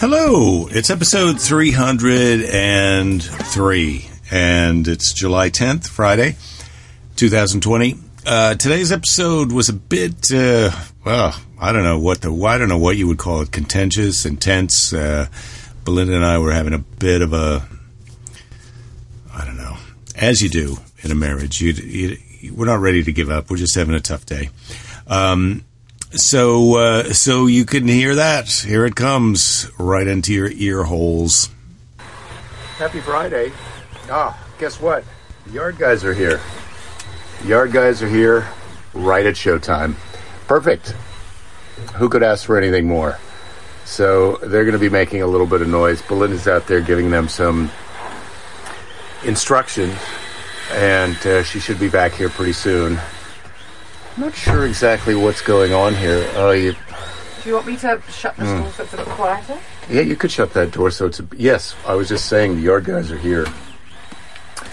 Hello, it's episode 303, and it's July 10th, Friday, 2020. Uh, today's episode was a bit, uh, well, I don't know what the, I don't know what you would call it, contentious, intense. Uh, Belinda and I were having a bit of a, I don't know, as you do in a marriage. You, you, we're not ready to give up. We're just having a tough day. Um, so, uh, so you can hear that. Here it comes, right into your ear holes. Happy Friday. Ah, guess what? The yard guys are here. The yard guys are here right at showtime. Perfect. Who could ask for anything more? So they're going to be making a little bit of noise. Belinda's out there giving them some instruction, and uh, she should be back here pretty soon. I'm not sure exactly what's going on here. Oh, you, Do you want me to shut the hmm. door so it's a bit quieter? yeah, you could shut that door so it's a. Yes, I was just saying the yard guys are here.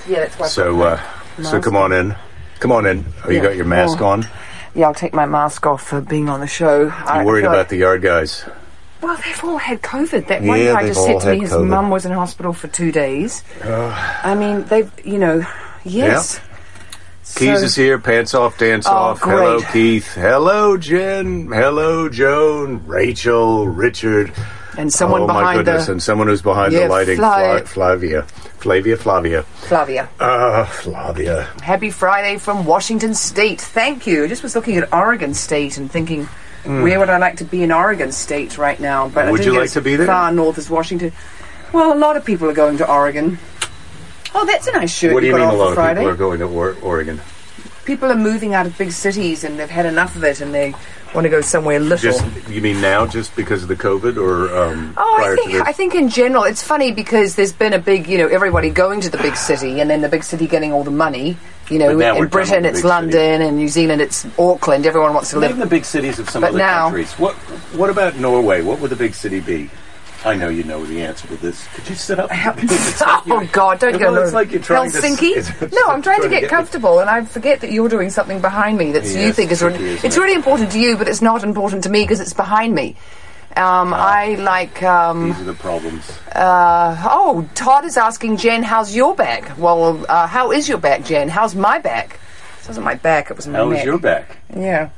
Yeah, that's why. So, uh, so come on in. Come on in. Oh, you Yeah. got your mask Oh. on? yeah, I'll take my mask off for being on the show. You worried about the yard guys? Well, they've all had COVID. That one Yeah, guy they've just all said to me had his COVID. mum was in hospital for two days. Uh. I mean, they've, you know, yes. Keys So- is here. Pants off, dance Oh, off. Hello. Keith. Hello, Jen. Hello, Joan. Rachel. Richard. And someone oh my goodness! the And someone who's behind Yeah, the lighting. Fly- Flavia. Flavia. Flavia. Flavia. Ah, Flavia. Happy Friday from Washington State. Thank you. I just was looking at Oregon State and thinking, where would I like to be in Oregon State right now? But. Would you like to be there? Far north as Washington. Well, a lot of people are going to Oregon. Oh, that's a nice shirt. What do you got mean? on A for lot of Friday. people are going to or- Oregon. People are moving out of big cities and they've had enough of it and they want to go somewhere little. Just you mean now, just because of the COVID, or um, Oh, prior I to think this? I think in general it's funny because there's been a big, you know, everybody going to the big city and then the big city getting all the money. You know, But in Britain it's London and New Zealand it's Auckland. Everyone wants to live. in the big cities of some But other now- countries. What What about Norway? What would the big city be? I know you know the answer to this. Could you sit up? Oh God! Don't Well, go it's like you're trying to- Helsinki. it's- it's no, I'm trying to get get- comfortable, and I forget that you're doing something behind me that you think is really. It's really important to you, but it's not important to me because it's behind me. Um, I like. Um, These are the problems. uh, oh, Todd is asking Jen, "How's your back?" Well, uh, how is your back, Jen? How's my back? It wasn't my back; it was my How neck. is your back? Yeah.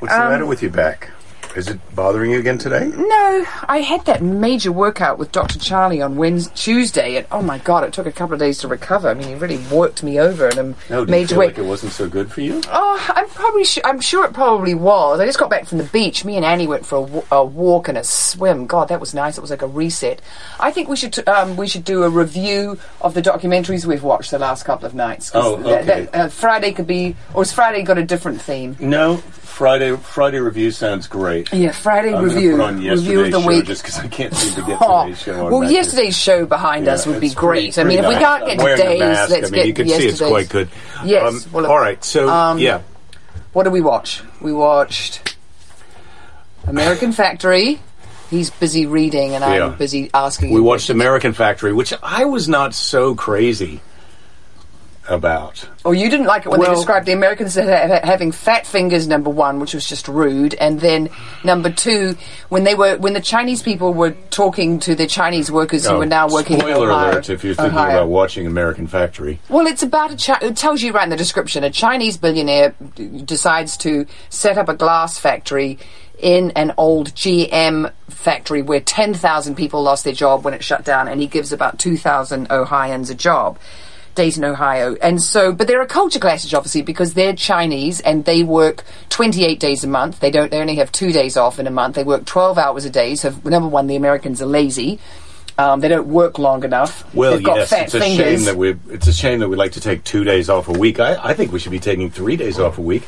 What's the matter with your back? Is it bothering you again today? No, I had that major workout with Dr. Charlie on Wednesday, Tuesday, and oh my god, it took a couple of days to recover. I mean, he really worked me over in a No, do you major feel way. like it wasn't so good for you? Oh, I'm probably su- I'm sure it probably was. I just got back from the beach. Me and Annie went for a, walk and a swim. God, that was nice. It was like a reset. I think we should t- um, we should do a review of the documentaries we've watched the last couple of nights. Oh, okay. that, uh, Friday could be, or has Friday got a different theme? No, Friday Friday review sounds great. Yeah, Friday I'm review gonna put on review of the week. just because I can't seem to get Oh, today's show well, yesterday's show behind us would be great. pretty- I mean, if we can't get I'm wearing the today's, let's I mean, get you can see it's quite good. Yes, Um, well, all right. So um, yeah, What did we watch? We watched American Factory. He's busy reading, and Yeah. I'm busy asking. we watched. American Factory, which I was not so crazy about. Or you didn't like it when Well- they described the Americans as ha- having fat fingers. Number one, which was just rude, and then number two, when they were when the Chinese people were talking to the Chinese workers who Oh, were now working. Spoiler in Ohio, alert! If you're thinking Ohio. about watching American Factory, Well, it's about a. Chi- it tells you right in the description. A Chinese billionaire decides to set up a glass factory in an old GM factory where 10,000 people lost their job when it shut down, and he gives about 2,000 Ohioans a job. Dayton, Ohio. And so, but they're a culture clash, obviously, because they're Chinese and they work 28 days a month. They don't, they only have two days off in a month. They work 12 hours a day. So, number one, the Americans are lazy. Um, they don't work long enough. well, They've yes, fat it's a fingers. shame that we. It's a shame that we like to take two days off a week. I, I think we should be taking three days off a week.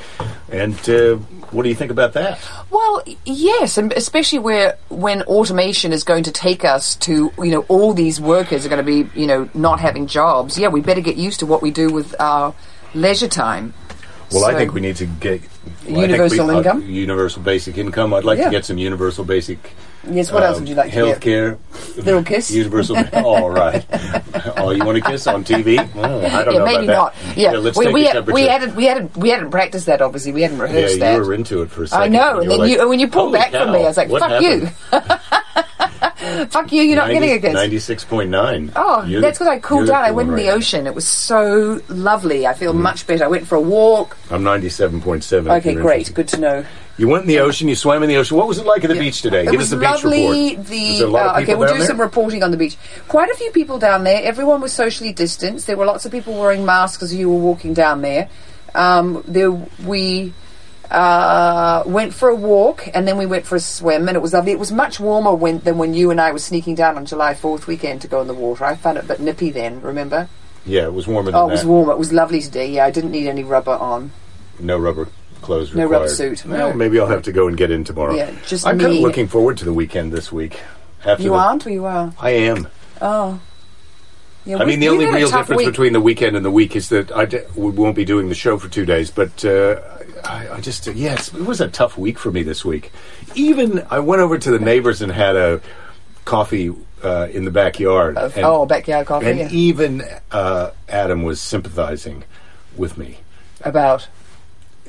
And uh, what do you think about that? Well, yes, and especially where when automation is going to take us to, you know, all these workers are going to be, you know, not having jobs. Yeah, we better get used to what we do with our leisure time. Well, I think we need to get well, Universal we- uh, income? universal basic income. I'd like Yeah. to get some universal basic. Yes, what else um, would you like to Health get? care. Little kiss? Universal. All right. oh, you want to kiss on TV? Oh, I don't Yeah, know maybe not. that. Yeah, let's we, we, had, we hadn't we hadn't we hadn't practiced that. Obviously, we hadn't rehearsed Yeah, rehearsed you that. were into it for a second. I know, and you then were you when you pulled "Holy back from me, I was like, "Fuck happened?" you." Fuck you, you're not getting a kiss. Ninety-six point nine. Oh, that's because I cooled down. I went in the ocean. It was so lovely. I Mm. feel much better. I went for a walk. I'm ninety-seven point seven. Okay, great. Good to know. You went in the ocean. You swam in the ocean. What was it like at the beach today? It Give was us the beach lovely. report. The Was there a lot of uh, okay, we'll do there? some reporting on the beach. Quite a few people down there. Everyone was socially distanced. There were lots of people wearing masks as you were walking down there. Um, there we uh, went for a walk and then we went for a swim, and it was lovely. It was much warmer when, than when you and I were sneaking down on July Fourth weekend to go in the water. I found it a bit nippy then. Remember? Yeah, it was warmer than Oh, it was warmer. It was lovely today. Yeah, I didn't need any rubber on. No rubber clothes No required. rubber suit, Well, no. maybe I'll have to go and get in tomorrow. Yeah, just I'm kind of looking forward to the weekend this week. After You the- aren't, or you are? I am. Oh. Yeah, I mean, the only real difference week. between the weekend and the week is that I d- we won't be doing the show for two days. But uh, I, I just, yeah, it's, it was a tough week for me this week. Even I went over to the neighbors and had a coffee uh, in the backyard. Of- and, oh, backyard coffee. and yeah. even uh, Adam was sympathizing with me About.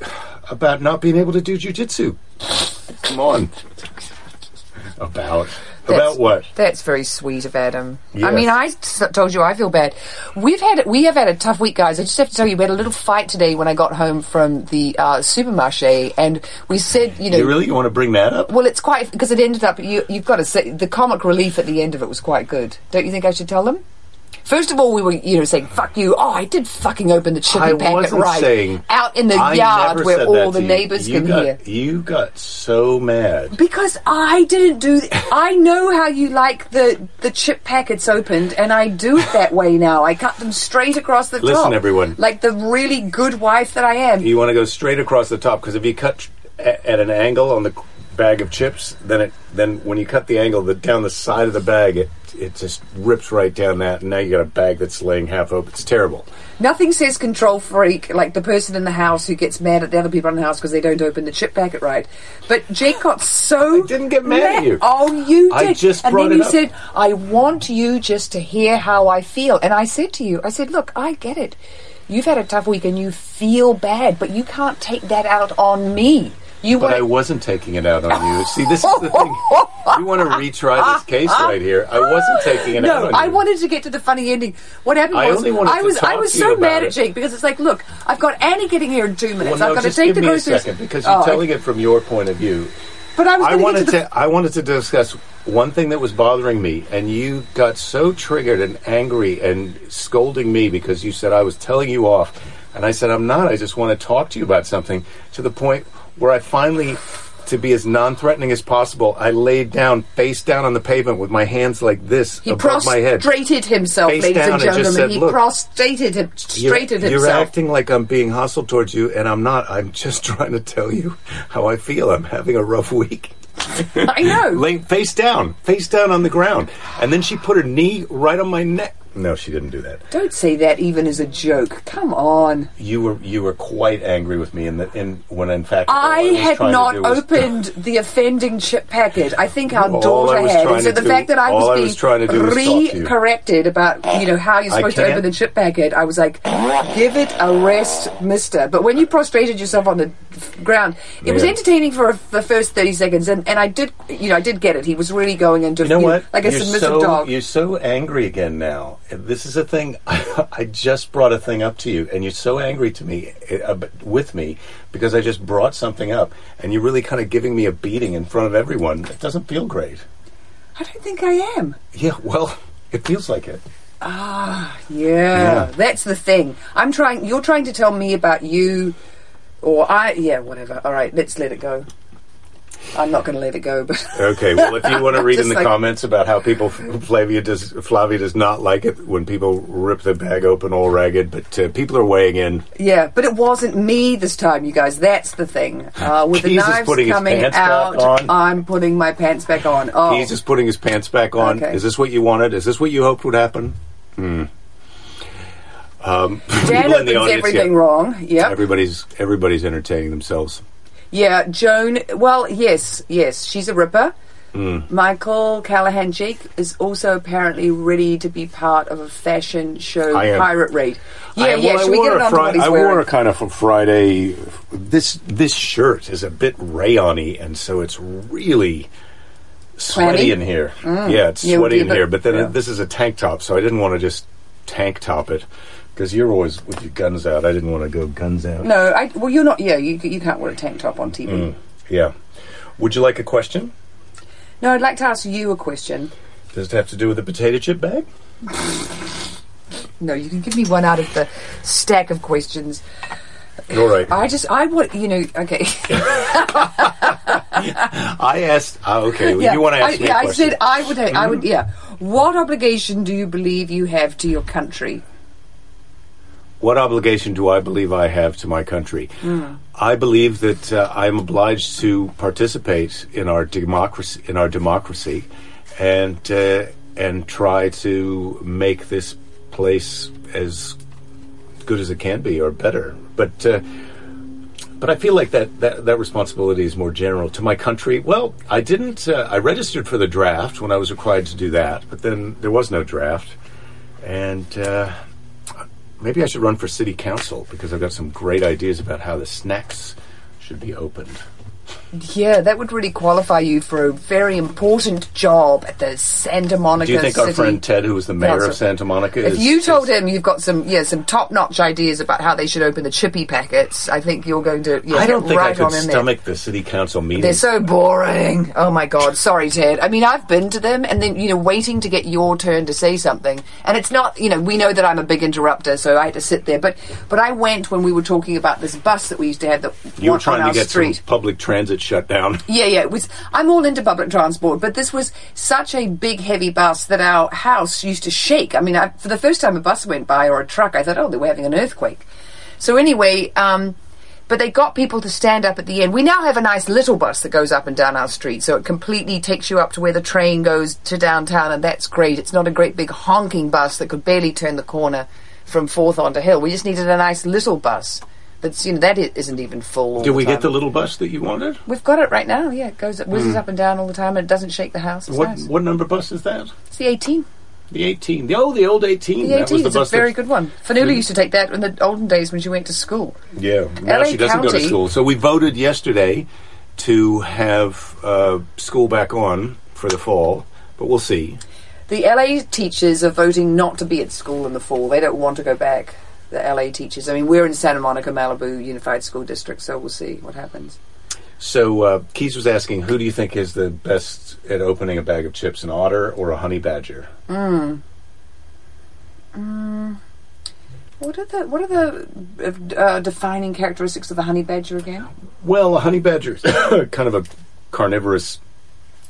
about not being able to do jujitsu. Come on. About That's- about what? That's very sweet of Adam. I mean, I s- told you I feel bad. We've had we have had a tough week, guys. I just have to tell you, we had a little fight today when I got home from the uh, supermarché, and we said, you know, You really you want to bring that up? well, it's quite because it ended up. You, you've got to say the comic relief at the end of it was quite good. Don't you think I should tell them? First of all, we were, you know, saying "fuck you." Oh, I did fucking open the chicken I packet right saying out in the I yard where all the you. neighbours You can got, hear. You got so mad. Because I didn't do. Th- I know how you like the the chip packets opened, and I do it that way now. I cut them straight across the top. Listen, everyone. like the really good wife that I am. You want to go straight across the top because if you cut at an angle on the bag of chips, then it then when you cut the angle the, down the side of the bag, it it just rips right down that, and now you got a bag that's laying half open. It's terrible. Nothing says control freak like the person in the house who gets mad at the other people in the house because they don't open the chip packet right. But Jake got so I didn't get mad at you. Oh, you did. I just and then you up. said, "I want you just to hear how I feel." And I said to you, "I said, look, I get it. You've had a tough week and you feel bad, but you can't take that out on me." You But I wasn't taking it out on you. See, this is the thing. You want to retry this case right here. I wasn't taking it out No, on I you. wanted to get to the funny ending. What happened I was only wanted I to was I talk was to you so about mad it. at Jake because it's like, look, I've got Annie getting here in two minutes. Well, no, I've got to just take give the me a groceries. second because you're Oh, telling it from your point of view. But I was I wanted get to, the, to I wanted to discuss one thing that was bothering me, and you got so triggered and angry and scolding me because you said I was telling you off, and I said I'm not. I just want to talk to you about something. To the point where I finally, to be as non-threatening as possible, I laid down face down on the pavement with my hands like this he above my head. prostrated himself, Face ladies down and and just gentlemen. said, he "Look, prostrated him, You're, straighted you're himself. acting like I'm being hostile towards you, and I'm not. I'm just trying to tell you how I feel. I'm having a rough week. I know. Laying face down, face down on the ground. And then she put her knee right on my neck. No, she didn't do that. Don't say that even as a joke. Come on. You were you were quite angry with me, in the, in when in fact I had not opened the offending chip packet. I think our All I daughter was had. trying And so to the do- fact that I all I being was trying to do was talk to you. re-corrected about you know how you're I supposed to can't- open the chip packet, I was like, give it a rest, Mister. But when you prostrated yourself on the ground, it was entertaining for the first thirty seconds, and, and I did you know I did get it. He was really going into You know what? like a you're submissive so, dog. You're so angry again now. This is a thing. I just brought a thing up to you, and you're so angry to me uh, with me because I just brought something up, and you're really kind of giving me a beating in front of everyone. It doesn't feel great. I don't think I am. Yeah, well, it feels like it. Yeah, Yeah. that's the thing. I'm trying. You're trying to tell me about you, or I. Yeah, whatever. All right, let's let it go. I'm not going to let it go, but Okay, well, if you want to read in the like- comments about how people Flavia does Flavia does not like it when people rip the bag open all ragged, but uh, people are weighing in. yeah, but it wasn't me this time, you guys. That's the thing. Uh, with the Keys knives coming out. I'm putting my pants back on. Oh, He's just putting his pants back on. Okay. Is this what you wanted? Is this what you hoped would happen? Hmm. Um, Dan audience, everything yeah, wrong. Yeah, Everybody's everybody's entertaining themselves. Yeah, Joan. Well, yes, yes, she's a ripper. Hmm. Michael Callahan Jake is also apparently ready to be part of a fashion show pirate raid. Yeah, I, yeah. well, I Should we wore get it on Fri- what he's I wearing? wore a kind of a Friday. This this shirt is a bit rayony, and so it's really sweaty in here. Yeah, it's Yeah, sweaty in bit- here. But then yeah. it, this is a tank top, so I didn't want to just tank top it because you're always with your guns out. I didn't want to go guns out. No, I, well, you're not. Yeah, you, you can't wear a tank top on TV. Mm. Yeah. Would you like a question? No, I'd like to ask you a question. Does it have to do with the potato chip bag? No, you can give me one out of the stack of questions. All right. I just, I want, you know, okay. I asked. Oh, okay. well, you want to I, ask me yeah, a I said I would, I would, yeah. What obligation do you believe you have to your country? What obligation do I believe I have to my country? I believe that uh, I'm obliged to participate in our democracy, in our democracy, and uh, and try to make this place as good as it can be, or better. But uh, but I feel like that, that that responsibility is more general to my country. Well, I didn't. Uh, I registered for the draft when I was required to do that, but then there was no draft, and. Maybe I should run for city council because I've got some great ideas about how the snacks should be opened. Yeah, that would really qualify you for a very important job at the Santa Monica Do you think City. our friend Ted, who was the mayor Council. of Santa Monica, If is, you told him you've got some, yeah, some top-notch ideas about how they should open the chippy packets, I think you're going to, yeah, I don't think right I could there. stomach the city council meeting. They're so boring. Oh my god, sorry Ted. I mean, I've been to them and then, you know, waiting to get your turn to say something. And it's not, you know, we know that I'm a big interrupter, so I had to sit there. But but I went when we were talking about this bus that we used to have that you were trying to get street. some public transit shut down. Yeah, yeah. It was. I'm all into public transport, but this was such a big, heavy bus that our house used to shake. I mean, I, for the first time a bus went by or a truck, I thought, oh, they were having an earthquake. So anyway, um, but they got people to stand up at the end. We now have a nice little bus that goes up and down our street, so it completely takes you up to where the train goes to downtown, and that's great. It's not a great big honking bus that could barely turn the corner from Fourth onto Hill. We just needed a nice little bus. That's you know that i- isn't even full. Did we get the little bus that you wanted? We've got it right now. Yeah, it goes, it whizzes up and down all the time, and it doesn't shake the house. It's Hmm. What nice. what number bus is that? It's the 18. The 18. The, oh, the old 18. The that 18 was the is a bus very that- good one. Fanula used to take that in the olden days when she went to school. Yeah. Now LA she doesn't go to County- school. So we voted yesterday to have uh, school back on for the fall, but we'll see. The LA teachers are voting not to be at school in the fall. They don't want to go back. The LA teachers. I mean, we're in Santa Monica, Malibu Unified School District, so we'll see what happens. So uh, Keys was asking, who do you think is the best at opening a bag of chips, an otter or a honey badger? What are the what are the uh, defining characteristics of the honey badger again? Well, a honey badger is kind of a carnivorous.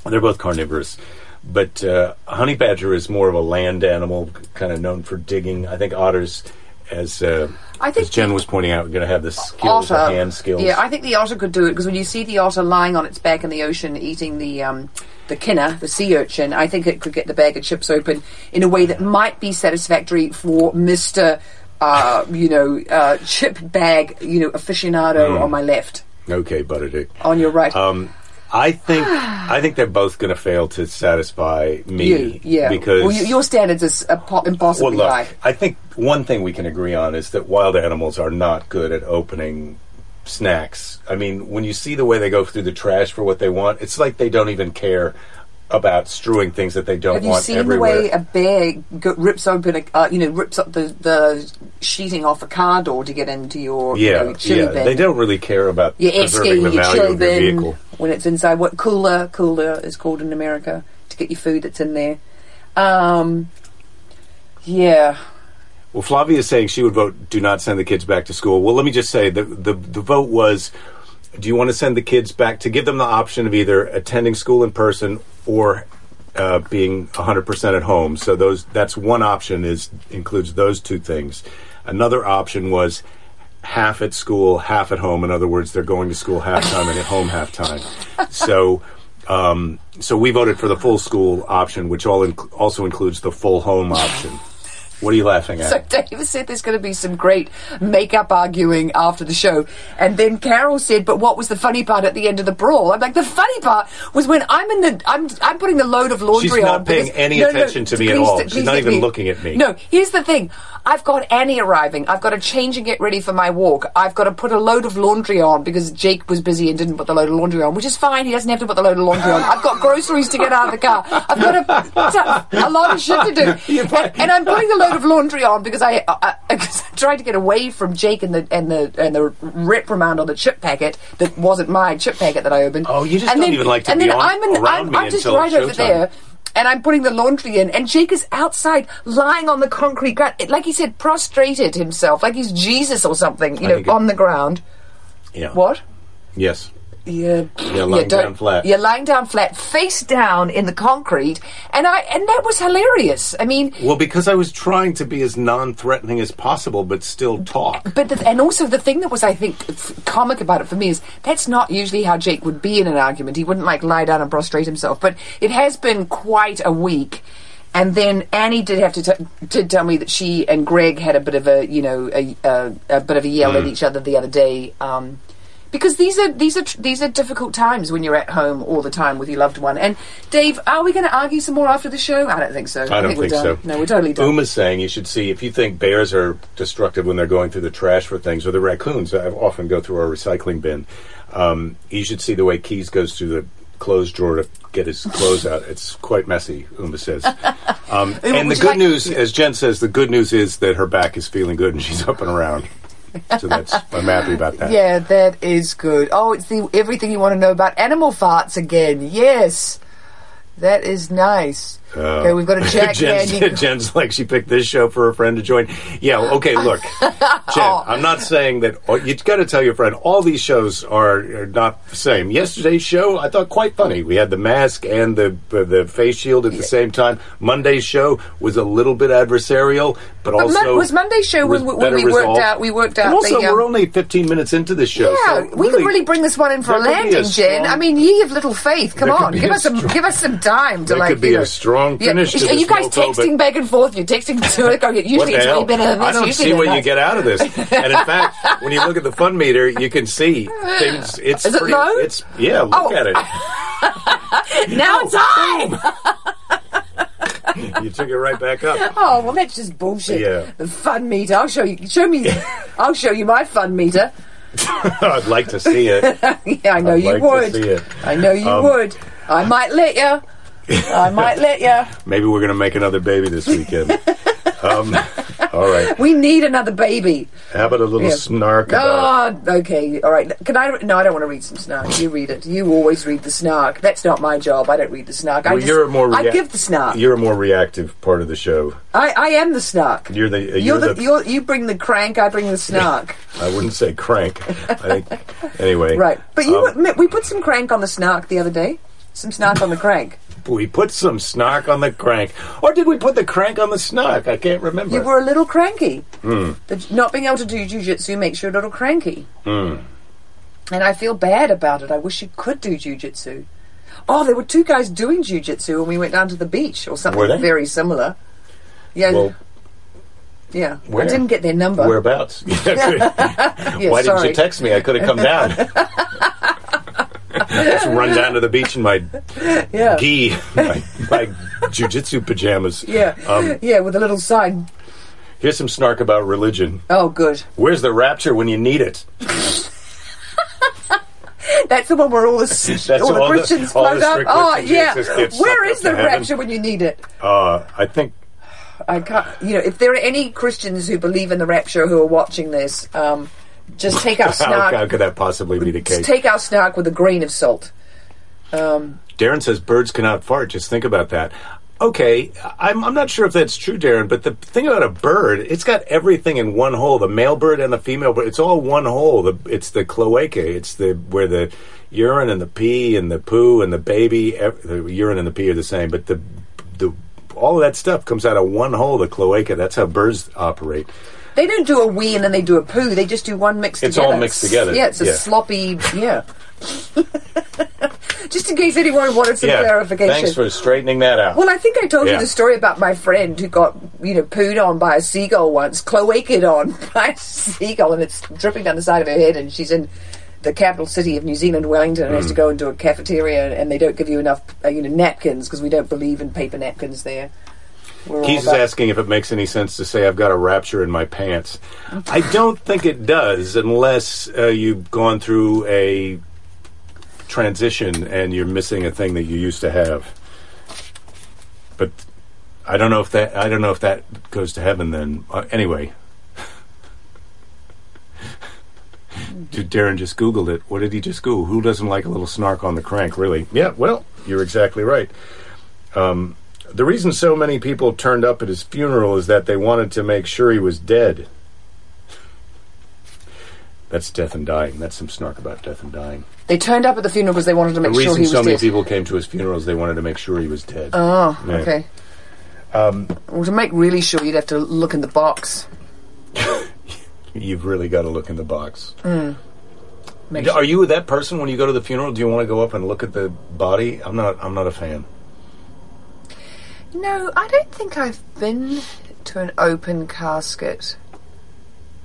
They're both carnivorous, but uh, a honey badger is more of a land animal, kind of known for digging. I think otters, as uh, I think as Jen was pointing out, we're going to have the skills, the otter. hand skills. Yeah, I think the otter could do it because when you see the otter lying on its back in the ocean eating the um, the kina, the sea urchin, I think it could get the bag of chips open in a way that might be satisfactory for Mister, uh, you know, uh, chip bag, you know, aficionado Hmm. on my left, okay, Butterdick. on your right. Um, I think I think they're both going to fail to satisfy me. you, yeah, because well, you, your standards are are po- Well, impossibly look, high. I think one thing we can agree on is that wild animals are not good at opening snacks. I mean, when you see the way they go through the trash for what they want, it's like they don't even care about strewing things that they don't Have you want seen everywhere. the way a bear go, rips open, a, uh, you know, rips up the, the sheeting off a car door to get into your you yeah, know, chili yeah, bin? they don't really care about your preserving Esky, the your value of your vehicle. when it's inside. What cooler? Cooler is called in America to get your food that's in there. Um, yeah, Well, Flavia is saying she would vote do not send the kids back to school. Well, let me just say the the, the vote was do you want to send the kids back to give them the option of either attending school in person or uh, being 100% at home. So those that's one option is includes those two things. Another option was half at school, half at home. In other words, they're going to school half time and at home half time. So um, so we voted for the full school option, which all inc- also includes the full home option. What are you laughing at? So David said there's going to be some great makeup arguing after the show, and then Carol said, "But what was the funny part at the end of the brawl?" I'm like, "The funny part was when I'm in the I'm I'm putting the load of laundry on. She's not on." paying because- any attention to me at all. She's not even me- looking at me. No, here's the thing. I've got Annie arriving. I've got to change and get ready for my walk. I've got to put a load of laundry on because Jake was busy and didn't put the load of laundry on, which is fine. He doesn't have to put the load of laundry on. I've got groceries to get out of the car. I've got a, a lot of shit to do. And, and I'm putting the load of laundry on because I, I, I, cause I'm trying to get away from Jake and the and the and the reprimand on the chip packet that wasn't my chip packet that I opened. Oh, you just and don't even like to and be then on- I'm in, around I'm, me I'm just until right over showtime. there and I'm putting the laundry in, and Jake is outside, lying on the concrete ground, It- like he said, prostrated himself, like he's Jesus or something, you I know, think it- on the ground. Yeah. What? Yes. Yeah, Yeah, lying don't- down flat. You're lying down flat, face down in the concrete, and I and that was hilarious. I mean, Well, because I was trying to be as non-threatening as possible, but still talk. But the, and also the thing that was, I think, f- comic about it for me is that's not usually how Jake would be in an argument. He wouldn't like lie down and prostrate himself. But it has been quite a week. And then Annie did have to t- did tell me that she and Greg had a bit of a you know a, a, a bit of a yell at each other the other day. Um, because these are these are tr- these are difficult times when you're at home all the time with your loved one. And Dave, are we going to argue some more after the show? I don't think so. I don't we're think so. No, we're totally done. Uma's saying you should see if you think bears are destructive when they're going through the trash for things, or the raccoons I often go through our recycling bin. Um, you should see the way Keys goes through the clothes drawer to get his clothes out. It's quite messy, Uma says. Um, and the good like- news, as Jen says, the good news is that her back is feeling good and she's up and around. So that's I'm happy about that. Yeah, that is good. Oh, it's the everything you want to know about animal farts again. Yes, that is nice. Uh, okay, we've got a Jack Jen's. Jen's like she picked this show for a friend to join. Yeah, okay. Look, Jen, Oh. I'm not saying that oh, you got to tell your friend. All these shows are, are not the same. Yesterday's show I thought quite funny. We had the mask and the uh, the face shield at the same time. Monday's show was a little bit adversarial, but, But also Mon- was Monday's show was when, when we worked out we worked And out also, the um, we're only 15 minutes into the show. yeah, so we could really bring this one in for a be a landing, Jen. I mean, ye of little faith. Come on, give us some strong- give us some time to like. could be you a strong Yeah, finish to Are you guys texting back and forth? You're texting to it. Usually the it's way better than this. I don't see what you get out of this. And in fact, when you look at the fun meter, you can see things. It's Is it low? It's yeah. Look Oh. at it. Now it's high. You took it right back up. Oh well, that's just bullshit. Yeah. The fun meter. I'll show you. Show me. I'll show you my fun meter. I'd like to see it. yeah, I know I'd you like would. I know you Um, would. I might let you. I might let you. Maybe we're gonna make another baby this weekend. Um, all right. We need another baby. How about a little Yeah. snark about? Oh, okay. All right. Can I? No, I don't want to read some snark. You read it. You always read the snark. That's not my job. I don't read the snark. I just, you're a more. I give the snark. You're a more reactive part of the show. I, I am the snark. You're the. You're, You're the, the. you're, you bring the crank. I bring the snark. I wouldn't say crank. I think. Anyway. right. But you, um, we put some crank on the snark the other day. Some snark on the crank. We put some snark on the crank, or did we put the crank on the snark? I can't remember. You were a little cranky. Hmm. But not being able to do jujitsu makes you a little cranky. Hmm. And I feel bad about it. I wish you could do jujitsu. Oh, there were two guys doing jujitsu when we went down to the beach, or something very similar. Yeah, well, yeah. where? I didn't get their number. Whereabouts? Yeah, Why didn't you text me? I could have come down. Just run down to the beach in my Yeah, gi, my, my jujitsu pajamas. yeah, Um, yeah, with a little sign. here's some snark about religion. Oh, good. Where's the rapture when you need it? That's the one where all the all the all the- Christians all the float up. Oh, yeah. Where is get sucked Where up is to the rapture when you need it? Uh, I think I can't. You know, if there are any Christians who believe in the rapture who are watching this, um, just take our how, how could that possibly be the case? take out snark with a grain of salt. Um, Darren says birds cannot fart. Just think about that. Okay, I'm, I'm not sure if that's true, Darren, but the thing about a bird, it's got everything in one hole. The male bird and the female bird, it's all one hole. The, it's the cloaca. It's the where the urine and the pee and the poo and the baby, ev- the urine and the pee are the same, but the the all of that stuff comes out of one hole. The cloaca. That's how birds operate. They don't do a wee and then they do a poo. They just do one mixed It's together. all mixed together, Yeah, it's a yeah. sloppy. Yeah. just in case anyone wanted some clarification. Thanks for straightening that out. Well, I think I told Yeah. you the story about my friend who got you know, pooed on by a seagull once, cloaced on by a seagull, and it's dripping down the side of her head, and she's in the capital city of New Zealand, Wellington, and has to go into a cafeteria, and they don't give you enough, uh, you know, napkins because we don't believe in paper napkins there. We're is asking if it makes any sense to say I've got a rapture in my pants. I don't think it does unless uh, you've gone through a transition and you're missing a thing that you used to have. But I don't know if that I don't know if that goes to heaven then. Uh, anyway. Dude, Darren just Googled it. What did he just Google? Who doesn't like a little snark on the crank, really? Yeah, well, you're exactly right. Um, the reason so many people turned up at his funeral is that they wanted to make sure he was dead. That's death and dying. That's some snark about death and dying. They turned up at the funeral because they wanted to The make sure reason he was so many dead. people came to his funerals, they wanted to make sure he was dead. Oh, Yeah. okay. Um, well, to make really sure, you'd have to look in the box. You've really got to look in the box. Hmm. Make Are you that person when you go to the funeral? Do you want to go up and look at the body? I'm not. I'm not a fan. No, I don't think I've been to an open casket.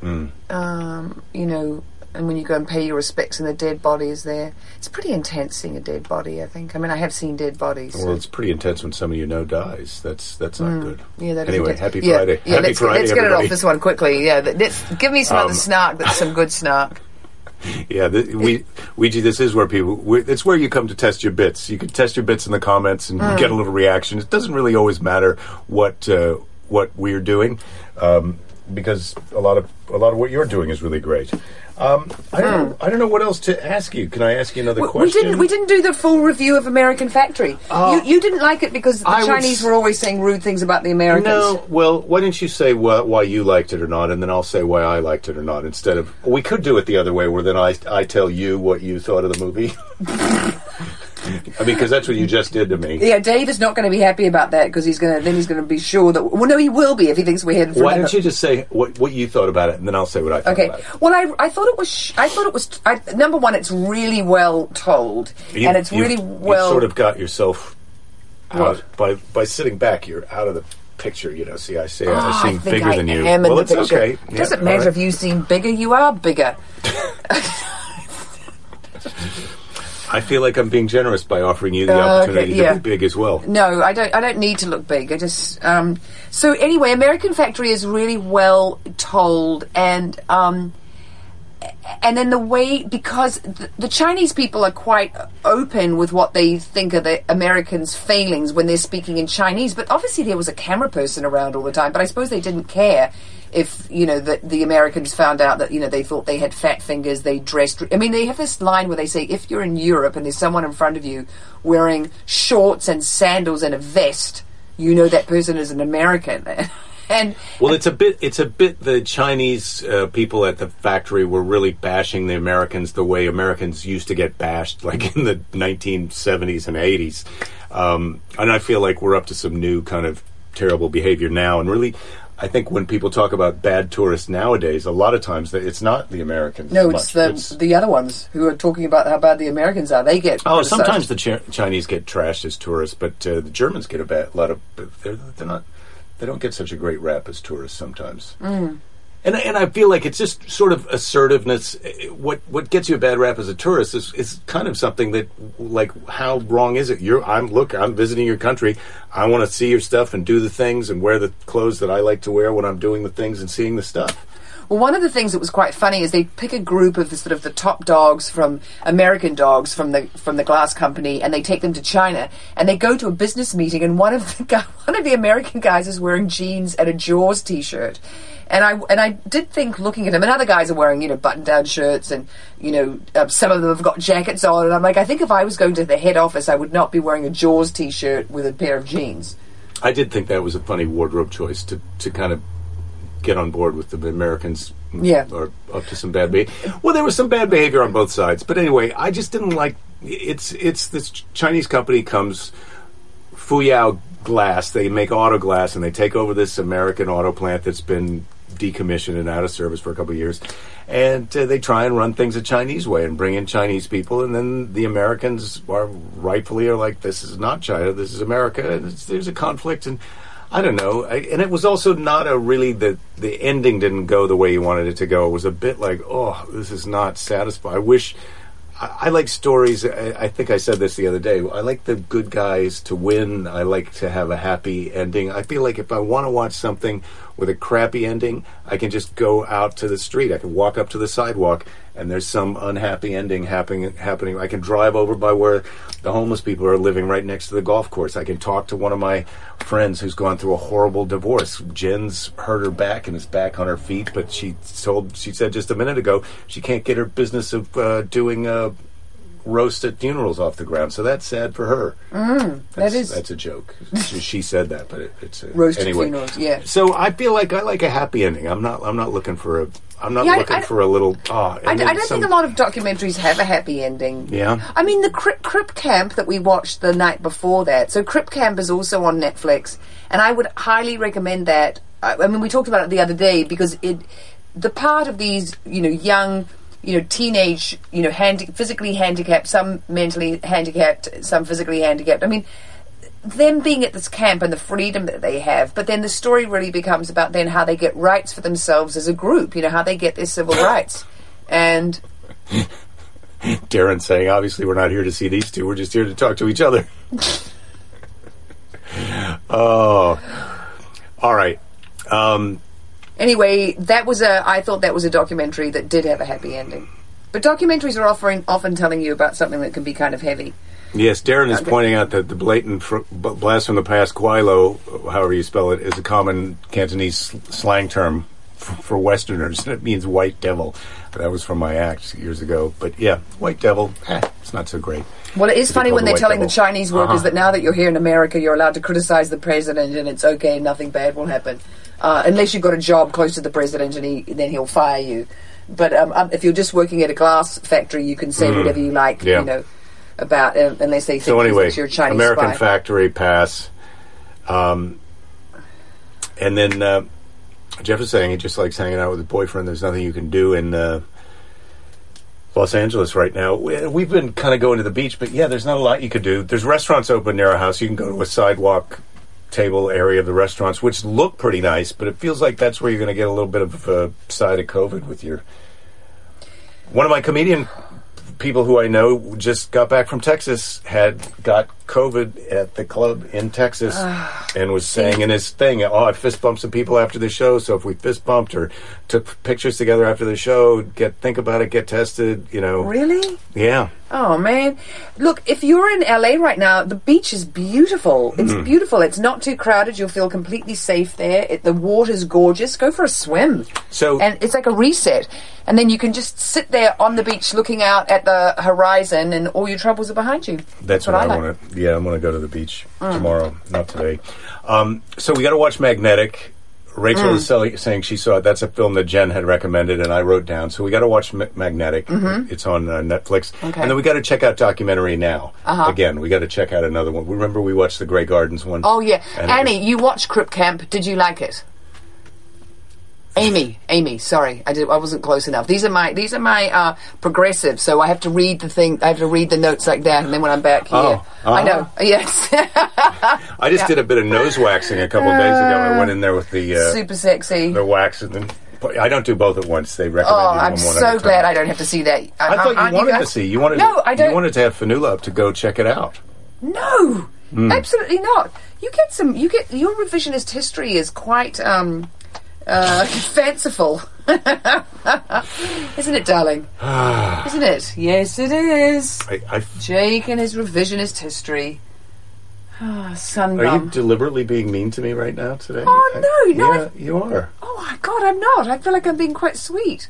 Hmm. Um, you know, and when you go and pay your respects and the dead body is there, it's pretty intense seeing a dead body. I think. I mean, I have seen dead bodies. Well, it's pretty intense when somebody you know dies. That's that's not good. yeah, that is anyway, intense. happy Yeah, Friday. Yeah, happy let's, Friday, let's get it off this one quickly. Yeah, let's give me some Um, other snark. That's some good snark. Yeah, the, we Ouija. This is where people. We, it's where you come to test your bits. You can test your bits in the comments and Mm. get a little reaction. It doesn't really always matter what uh, what we're doing, um, because a lot of a lot of what you're doing is really great. Um, I don't know. I don't know what else to ask you. Can I ask you another We, we question? didn't. We didn't do the full review of American Factory. Oh. you, you didn't like it because the I Chinese were always saying rude things about the Americans. No, well, why didn't you say wh- why you liked it or not, and then I'll say why I liked it or not instead of. We could do it the other way, where then I I tell you what you thought of the movie. I mean, because that's what you just did to me. Yeah, Dave is not going to be happy about that because he's going to then he's going to be sure that well, no, he will be if he thinks we're heading. for. Why don't you just say what what you thought about it, and then I'll say what I thought Okay. about it. Well, I, I thought it was. sh- I thought it was. I, number one, it's really well told, You- and it's you've- really well. sort of got yourself out What? by by sitting back. You're out of the picture. You know. See, I say Oh, I seem bigger I than you. well, it's picture. okay. It doesn't all matter right. if you seem bigger. You are bigger. I feel like I'm being generous by offering you the Uh, okay, opportunity yeah. to be big as well. No, I don't. I don't need to look big. I just. Um, so anyway, American Factory is really well told, and um, and then the way because the, the Chinese people are quite open with what they think are the Americans' failings when they're speaking in Chinese. But obviously, there was a camera person around all the time. But I suppose they didn't care if you know the, the Americans found out that you know they thought they had fat fingers. They dressed. I mean, they have this line where they say if you're in Europe and there's someone in front of you wearing shorts and sandals and a vest, you know that person is an American. and Well, it's a bit. It's a bit. The Chinese uh, people at the factory were really bashing the Americans the way Americans used to get bashed, like in the 1970s and 80s. Um, and I feel like we're up to some new kind of terrible behavior now. And really, I think when people talk about bad tourists nowadays, a lot of times it's not the Americans. No, it's the the other ones who are talking about how bad the Americans are. They get Oh, sometimes the Ch- Chinese get trashed as tourists, but uh, the Germans get a bad lot of. They're, they're not. They don't get such a great rap as tourists sometimes. Mm. And and I feel like it's just sort of assertiveness. What what gets you a bad rap as a tourist is is kind of something that like how wrong is it? You're I'm look I'm visiting your country. I want to see your stuff and do the things and wear the clothes that I like to wear when I'm doing the things and seeing the stuff. Well, one of the things that was quite funny is they pick a group of the sort of the top dogs from American dogs from the from the glass company, and they take them to China, and they go to a business meeting, and one of the guy, one of the American guys is wearing jeans and a Jaws t-shirt. And I and I did think looking at him, and other guys are wearing you know button-down shirts, and you know uh, some of them have got jackets on, and I'm like, I think if I was going to the head office, I would not be wearing a Jaws t-shirt with a pair of jeans. I did think that was a funny wardrobe choice to, to kind of get on board with the Americans. Yeah. Are up to some bad behavior. Well, there was some bad behavior on both sides, but anyway, I just didn't like. It's it's this Chinese company comes, Fuyao Glass. They make auto glass, and they take over this American auto plant that's been decommissioned and out of service for a couple of years. And uh, they try and run things a Chinese way and bring in Chinese people, and then the Americans are rightfully are like, "This is not China. This is America." And it's, there's a conflict, and I don't know, I, and it was also not a really the the ending didn't go the way you wanted it to go. It was a bit like, oh, this is not satisfying. I wish. I, I like stories. I, I think I said this the other day. I like the good guys to win. I like to have a happy ending. I feel like if I want to watch something with a crappy ending, I can just go out to the street. I can walk up to the sidewalk, and there's some unhappy ending happening. Happening. I can drive over by where the homeless people are living, right next to the golf course. I can talk to one of my friends who's gone through a horrible divorce. Jen's hurt her back and is back on her feet, but she told she said just a minute ago she can't get her business of uh, doing. Uh, roast at funerals off the ground. So that's sad for her. Mm, that's, that is that's a joke. she, she said that, but it, it's a, roast at anyway. funerals. Yeah. So I feel like I like a happy ending. I'm not. I'm not looking for a. I'm not Yeah, looking I- for a little. Oh, I, I don't think a lot of documentaries have a happy ending. Yeah. I mean, the Crip, Crip Camp that we watched the night before that. So Crip Camp is also on Netflix, and I would highly recommend that. I, I mean, we talked about it the other day because it, the part of these, you know, young, you know, teenage, you know, handi- physically handicapped, some mentally handicapped, some physically handicapped. I mean, them being at this camp and the freedom that they have, but then the story really becomes about then how they get rights for themselves as a group. You know, how they get their civil rights, and Darren saying, obviously, we're not here to see these two. We're just here to talk to each other. oh, all right. Um, Anyway, that was a. I thought that was a documentary that did have a happy ending. But documentaries are offering, often telling you about something that can be kind of heavy. yes, Darren is Okay. pointing out that the blatant fr- blast from the past, gweilo, however you spell it, is a common Cantonese sl- slang term f- for Westerners, and it means white devil. That was from my act years ago. But yeah, white devil, eh, it's not so great. Well, it is funny when they're telling the. Chinese workers Uh-huh. that now that you're here in America, you're allowed to criticize the president and it's okay, nothing bad will happen, uh, unless you've got a job close to the president and he then he'll fire you. But um, um, if you're just working at a glass factory, you can say whatever you like, Mm. Yeah. you know, about uh, unless they think So anyway, you're a Chinese American spy. Factory pass, um, and then uh, Jeff is saying he just likes hanging out with his boyfriend. There's nothing you can do in uh, Los Angeles right now. We- We've been kind of going to the beach, but yeah, there's not a lot you could do. There's restaurants open near our house. You can go to a sidewalk table area of the restaurants, which look pretty nice, but it feels like that's where you're going to get a little bit of a side of COVID with your. One of my comedian people who I know just got back from Texas had got COVID at the club in Texas and was saying in his thing, "Oh, I fist bumped some people after the show. So if we fist bumped or took pictures together after the show, get think about it, get tested. You know, Really? yeah." Oh man! Look, if you're in LA right now, the beach is beautiful. It's Mm. beautiful. It's not too crowded. You'll feel completely safe there. It, the water's gorgeous. Go for a swim. So- and it's like a reset. And then you can just sit there on the beach, looking out at the horizon, and all your troubles are behind you. That's what, I, like. want to. Yeah, I'm going to go to the beach tomorrow, not today. Um, so we got to watch Magnetic. Rachel is sell- saying she saw it. That's a film that Jen had recommended, and I wrote down. So we got to watch Ma- Magnetic. It's on uh, Netflix, Okay. and then we got to check out documentary now. Uh-huh. Again, we got to check out another one. Remember, we watched the Grey Gardens one. Oh yeah, Annie, you watched Crip Camp. Did you like it? Amy, Amy, sorry, I did. I wasn't close enough. These are my these are my uh, progressive, so I have to read the thing. I have to read the notes like that, and then when I'm back here, Oh, I know. uh-huh. Yes, I just did a bit of nose waxing a couple of days ago. I went in there with the uh, super sexy. the wax, and then I don't do both at once. They recommend Oh, you I'm so glad. I don't have to see that. I thought Aren't you wanted to see. You wanted. No, to, I don't. You wanted to have Fanula up to go check it out. No, Hmm. absolutely not. You get some. You get your revisionist history is quite um, uh, fanciful, isn't it, darling? isn't it? Yes, it is. I, I, Jake and his revisionist history. Ah, are you deliberately being mean to me right now today? Oh, no, no, Yeah, you are. oh my god, I'm not. I feel like I'm being quite sweet.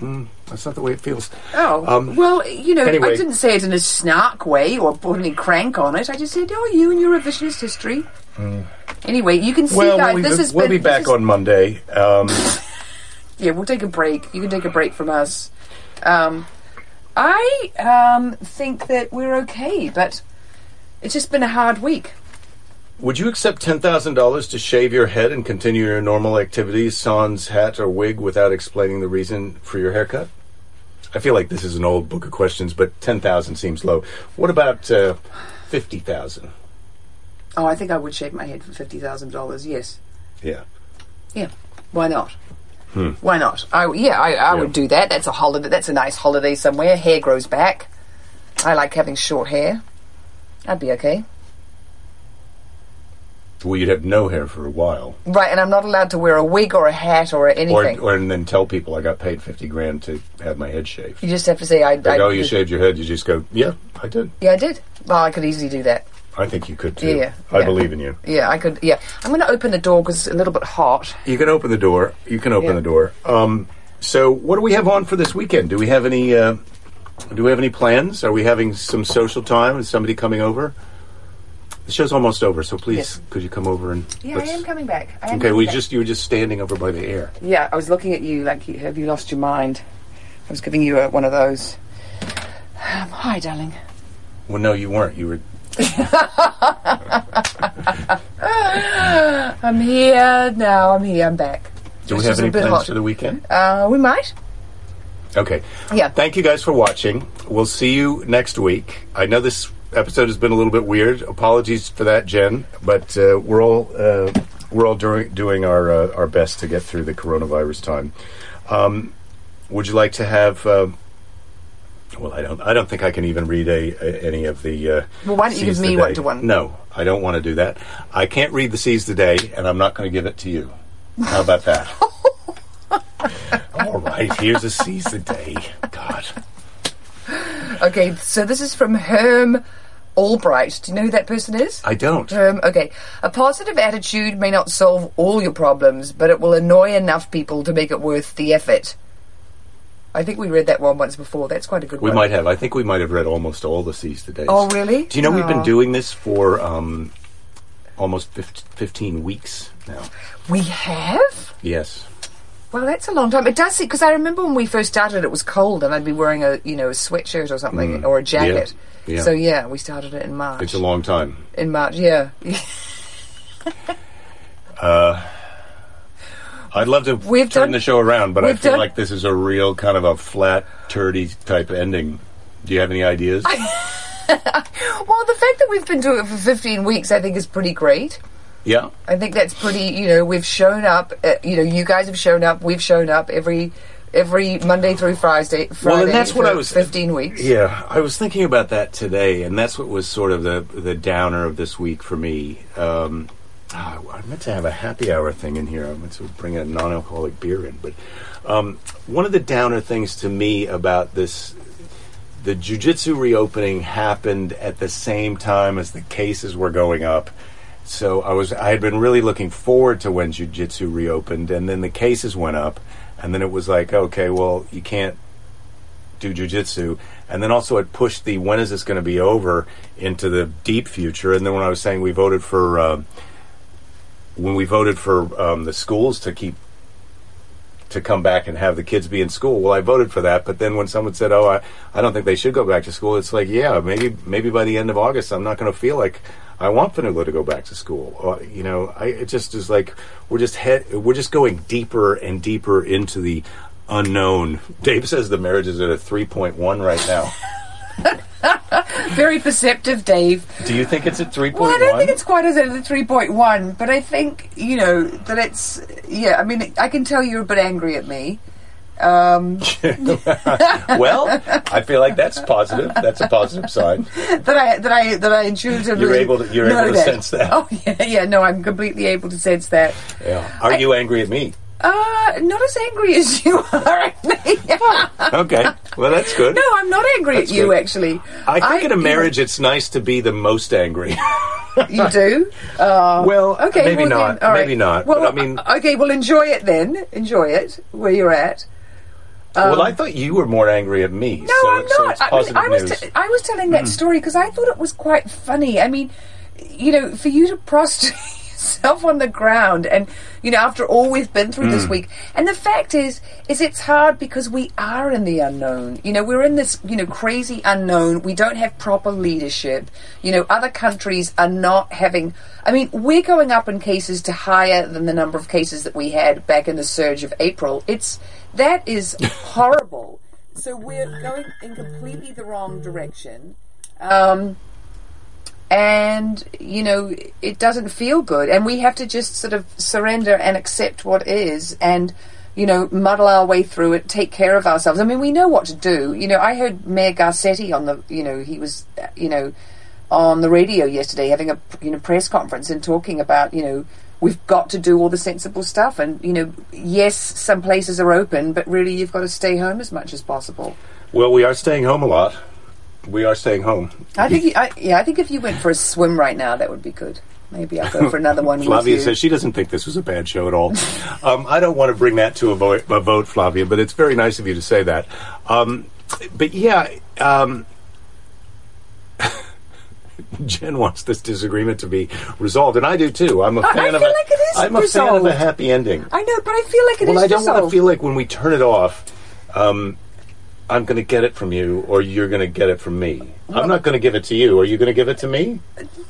That's not the way it feels. Oh, Um, well, you know, anyway. I didn't say it in a snark way or put any crank on it. I just said, oh, you and your revisionist history. Anyway, you can see. Well, guys, we'll, this we'll been, be back is- on Monday. Um, Yeah, we'll take a break. You can take a break from us. Um, I um, think that we're okay, but it's just been a hard week. would you accept ten thousand dollars to shave your head and continue your normal activities, sans hat or wig, without explaining the reason for your haircut? I feel like this is an old book of questions, but ten thousand seems low. What about uh, fifty thousand? Oh, I think I would shave my head for fifty thousand dollars. Yes. Yeah. Yeah. Why not? Hmm. Why not? I yeah, I, I Yeah. would do that. That's a holiday. That's a nice holiday somewhere. Hair grows back. I like having short hair. I'd be okay. Well, you'd have no hair for a while, Right, and I'm not allowed to wear a wig or a hat or or, anything. or and then tell people I got paid fifty grand to have my head shaved. you just have to say I. Like, I oh, you shaved your head. You just go, yeah, I did. Yeah, I did. Well, I could easily do that. I think you could too. Yeah, I yeah. believe in you. Yeah, I could. Yeah, I'm going to open the door because it's a little bit hot. You can open the door. You can open Yeah. the door. Um, so, what do we have on for this weekend? Do we have any? Uh, do we have any plans? Are we having some social time? Is somebody coming over? The show's almost over, so please, Yes. could you come over and? Yeah, I am coming back. I am Okay, coming we back. just you were just standing over by the air. Yeah, I was looking at you like, have you lost your mind? I was giving you a, one of those. Um, hi, darling. Well, no, you weren't. You were. I'm here now. I'm here. I'm back. Do we have a any bit plans hot. for the weekend? Uh, we might. Okay. Yeah. Thank you guys for watching. We'll see you next week. I know this episode has been a little bit weird. Apologies for that, Jen. But uh, we're all uh, we're all doing doing our uh, our best to get through the coronavirus time. Um, would you like to have? Uh, well, I don't. I don't think I can even read a, a any of the. Uh, Well, why don't you give me one to one? No, I don't want to do that. I can't read the Seize the Day, and I'm not going to give it to you. How about that? All right, here's a Seize the Day. God. Okay, so this is from Herm Albright. Do you know who that person is? I don't. Um, okay. A positive attitude may not solve all your problems, but it will annoy enough people to make it worth the effort. I think we read that one once before. That's quite a good We one. We might have. I think we might have read almost all the Seize Today. Oh, really? Do you know we've been Oh. doing this for um, almost fif- 15 weeks now? We have? Yes. Well, that's a long time. It does because I remember when we first started, it was cold, and I'd be wearing a you know a sweatshirt or something or a jacket. Mm. Yeah. So yeah, we started it in March. It's a long time. in March, yeah. I'd love to We've turn done- the show around, but I feel done- like this is a real kind of a flat, turdy type ending. Do you have any ideas? well, the fact that we've been doing it for 15 weeks, I think, is pretty great. yeah. I think that's pretty. You know, we've shown up. Uh, you know, you guys have shown up. We've shown up every every Monday through Friday. Friday Well, and that's what I was- 15 weeks. Yeah, I was thinking about that today, and that's what was sort of the the downer of this week for me. Um, ah, I meant to have a happy hour thing in here. I meant to bring a non-alcoholic beer in, but um, one of the downer things to me about this, the jujitsu reopening happened at the same time as the cases were going up. So I was I had been really looking forward to when jujitsu reopened, and then the cases went up, and then it was like, okay, well, you can't do jujitsu, and then also it pushed the when is this going to be over into the deep future. And then when I was saying we voted for uh, when we voted for um, the schools to keep to come back and have the kids be in school, well, I voted for that. But then when someone said, "Oh, I, I don't think they should go back to school," it's like, yeah, maybe maybe by the end of August, I'm not going to feel like. I want Fanula to go back to school. Uh, you know, I, it just is like we're just head, we're just going deeper and deeper into the unknown. Dave says the marriage is at a 3.1 right now. Very perceptive, Dave. Do you think it's at 3.1? Well, I don't think it's quite as at the 3.1, but I think, you know, that it's, yeah, I mean, I can tell you're a bit angry at me. Um, well, I feel like that's positive. That's a positive sign. that I that I that I intuitively You're able to- you're able to sense that. Oh yeah, yeah. No, I'm completely able to sense that. Yeah. Are you angry at me? Uh, not as angry as you are at me. Okay. Well, that's good. no, I'm not angry That's at you. good. Actually, I think in a marriage, it's nice to be the most angry. you do. Uh, well, okay, maybe well not. Then, right. Maybe not. Well, but I mean, uh, okay. Well, enjoy it then. Enjoy it where you're at. well, I thought you were more angry at me. No, so, I'm so not. it's I, mean, I was t- I was telling that story because I thought it was quite funny. I mean, you know, for you to prostrate yourself on the ground, and you know, after all we've been through Mm. this week, and the fact is, is it's hard because we are in the unknown. You know, we're in this you know crazy unknown. We don't have proper leadership. You know, other countries are not having. I mean, we're going up in cases to higher than the number of cases that we had back in the surge of April. It's that is horrible. So we're going in completely the wrong direction. Um, and you know it doesn't feel good. And we have to just sort of surrender and accept what is and you know muddle our way through it take care of ourselves. I mean we know what to do. You know i heard mayor garcetti on the you know he was you know on the radio yesterday having a you know press conference and talking about you know we've got to do all the sensible stuff. And you know yes some places are open but really you've got to stay home as much as possible. Well, we are staying home a lot. We are staying home. I think, I, yeah, I think if you went for a swim right now, that would be good. Maybe I'll go for another one with Flavia says she doesn't think this was a bad show at all. um, I don't want to bring that to a vote, a vote, Flavia, but it's very nice of you to say that. Um, but yeah, um, Jen wants this disagreement to be resolved, and I do too. I'm a I- I fan of feel a, like it is I'm a fan of a happy ending. I know, but I feel like it is well, I don't want to feel like when we turn it off, um, I'm going to get it from you, or you're going to get it from me. I'm not going to give it to you. Are you going to give it to me?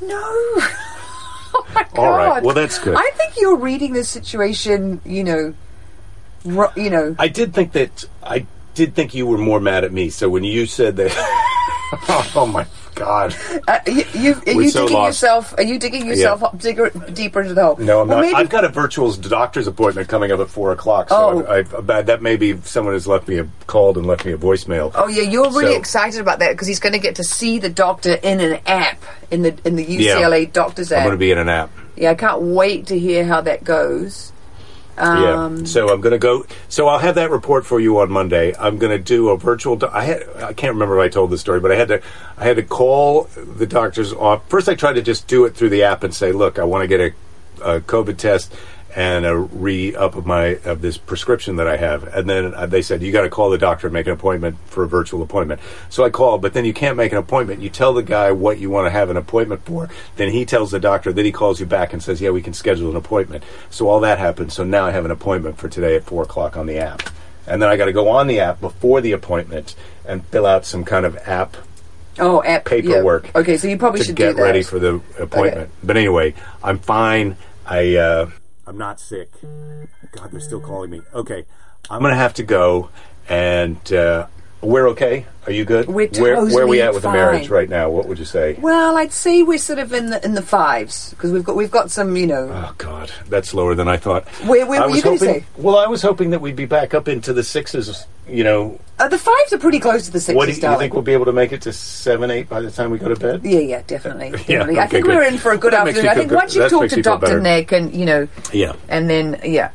No. oh my god. All right, well, that's good. I think you're reading this situation, you know, ro- you know. I did think that I did think you were more mad at me. So when you said that, oh my god! Uh, you, you, are We're you so digging lost. yourself? Are you digging yourself up, digger, deeper into the hole? No, I'm well, not. Maybe, I've got a virtual doctor's appointment coming up at four o'clock. So Oh. I, I, that may be someone has left me a called and left me a voicemail. Oh yeah, you're really So- excited about that because he's going to get to see the doctor in an app in the in the UCLA doctor's I'm app. going to be in an app. yeah, I can't wait to hear how that goes. Um, yeah. So I'm going to go. So I'll have that report for you on Monday. I'm going to do a virtual. Do- I had. I can't remember if I told the story, but I had to. I had to call the doctor's off. First, I tried to just do it through the app and say, "Look, I want to get a, a COVID test and a re up of my of this prescription that I have." And then uh, they said, "You got to call the doctor and make an appointment for a virtual appointment." So I called, but then you can't make an appointment. You tell the guy what you want to have an appointment for. Then he tells the doctor. Then he calls you back and says, "Yeah, we can schedule an appointment." So all that happened. So now I have an appointment for today at four o'clock on the app. And then I got to go on the app before the appointment and fill out some kind of app oh, app yeah. paperwork Okay, so you probably should get do that. ready for the appointment. But anyway, I'm fine. I uh, I'm not sick. God, they're still calling me. Okay, I'm gonna have to go, and uh, we're okay. Are you good? We're where where are we at with the marriage right now? What would you say? Well, I'd say we're sort of in the in the fives because we've got we've got some, you know. Oh God, that's lower than I thought. Where- where I were you gonna say? Well, I was hoping that we'd be back up into the sixes. You know, Uh, the fives are pretty close to the sixes, what do you, you darling. think we'll be able to make it to seven, eight by the time we go to bed? Yeah, yeah, definitely. Yeah, definitely. I okay, think good. we're in for a good That afternoon. I think good. once you That talk to Doctor. Nick and you know, Yeah. and then yeah,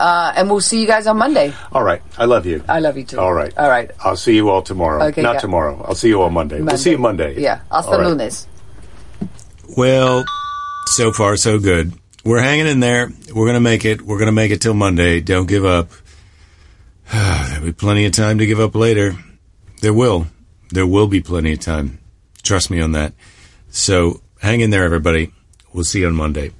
uh, and we'll see you guys on Monday. All right. I love you. I love you too. All right. all right. I'll see you all tomorrow. Okay, Not yeah. tomorrow. I'll see you all Monday. We'll see you Monday. Yeah, hasta All right. lunes. Well, so far so good. We're hanging in there. We're gonna make it. We're gonna make it till Monday. Don't give up. There'll be plenty of time to give up later. There will. There will be plenty of time. Trust me on that. So hang in there, everybody. We'll see you on Monday.